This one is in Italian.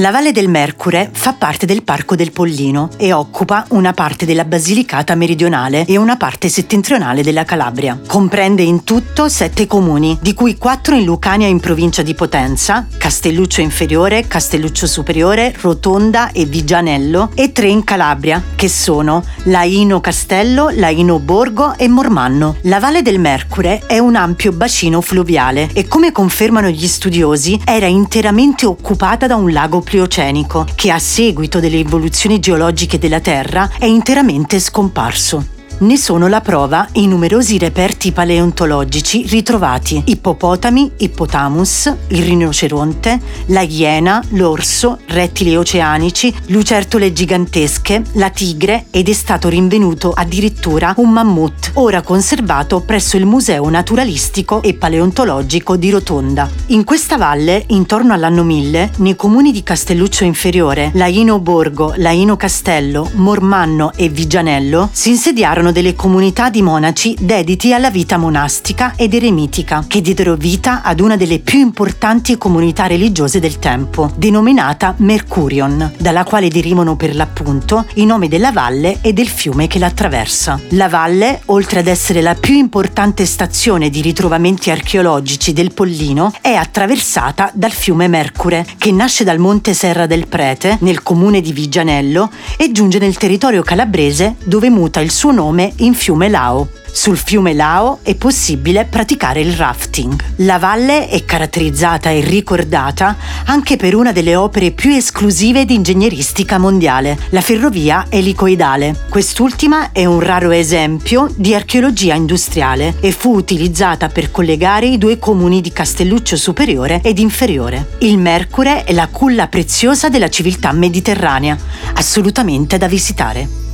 La Valle del Mercure fa parte del Parco del Pollino e occupa una parte della Basilicata meridionale e una parte settentrionale della Calabria. Comprende in tutto sette comuni, di cui quattro in Lucania in provincia di Potenza, Castelluccio Inferiore, Castelluccio Superiore, Rotonda e Vigianello, e tre in Calabria, che sono Laino Castello, Laino Borgo e Mormanno. La Valle del Mercure è un ampio bacino fluviale e come confermano gli studiosi era interamente occupata da un lago pliocenico che a seguito delle evoluzioni geologiche della Terra è interamente scomparso. Ne sono la prova i numerosi reperti paleontologici ritrovati ippopotami, ippotamus, il rinoceronte, la iena, l'orso, rettili oceanici, lucertole gigantesche, la tigre ed è stato rinvenuto addirittura un mammut, ora conservato presso il Museo Naturalistico e Paleontologico di Rotonda. In questa valle, intorno all'anno 1000, nei comuni di Castelluccio Inferiore, Laino Borgo, Laino Castello, Mormanno e Vigianello, si insediarono sono delle comunità di monaci dediti alla vita monastica ed eremitica, che diedero vita ad una delle più importanti comunità religiose del tempo, denominata Mercurion, dalla quale derivano per l'appunto i nomi della valle e del fiume che la attraversa. La valle, oltre ad essere la più importante stazione di ritrovamenti archeologici del Pollino, è attraversata dal fiume Mercure, che nasce dal monte Serra del Prete, nel comune di Vigianello, e giunge nel territorio calabrese dove muta il suo nome fiume in fiume Lao. Sul fiume Lao è possibile praticare il rafting. La valle è caratterizzata e ricordata anche per una delle opere più esclusive di ingegneristica mondiale, la ferrovia elicoidale. Quest'ultima è un raro esempio di archeologia industriale e fu utilizzata per collegare i due comuni di Castelluccio Superiore ed Inferiore. Il Mercure è la culla preziosa della civiltà mediterranea, assolutamente da visitare.